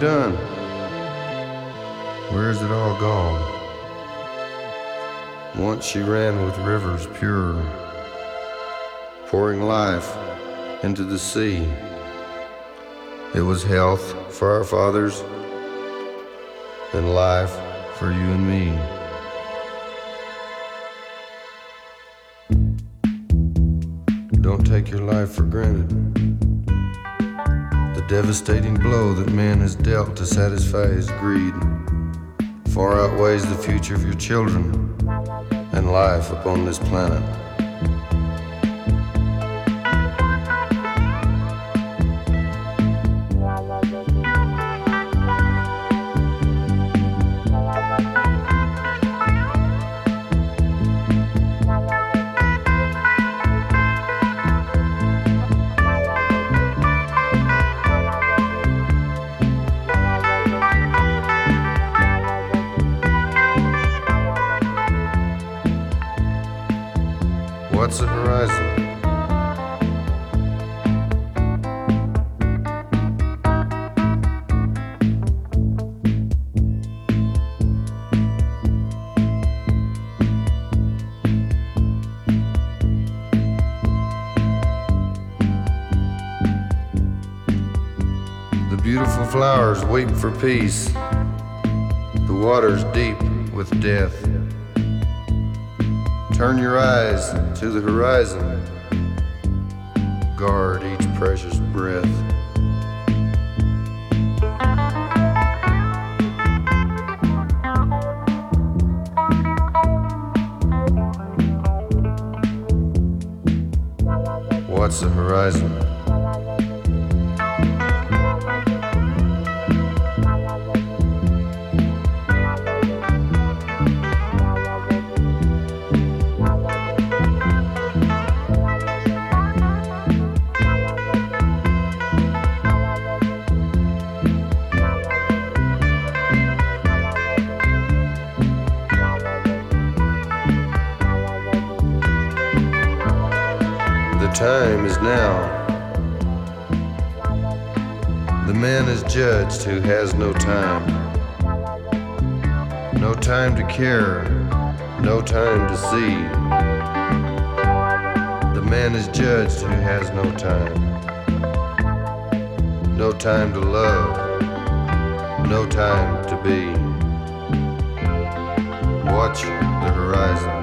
done? Where's it all gone? Once she ran with rivers pure, pouring life into the sea. It was health for our fathers and life for you and me. Don't take your life for granted. Devastating blow that man has dealt to satisfy his greed far outweighs the future of your children and life upon this planet. Flowers weep for peace. The water's deep with death. Turn your eyes to the horizon. Guard each precious breath. What's the horizon? Who has no time. No time to care, no time to see. The man is judged who has no time. No time to love, no time to be. Watch the horizon.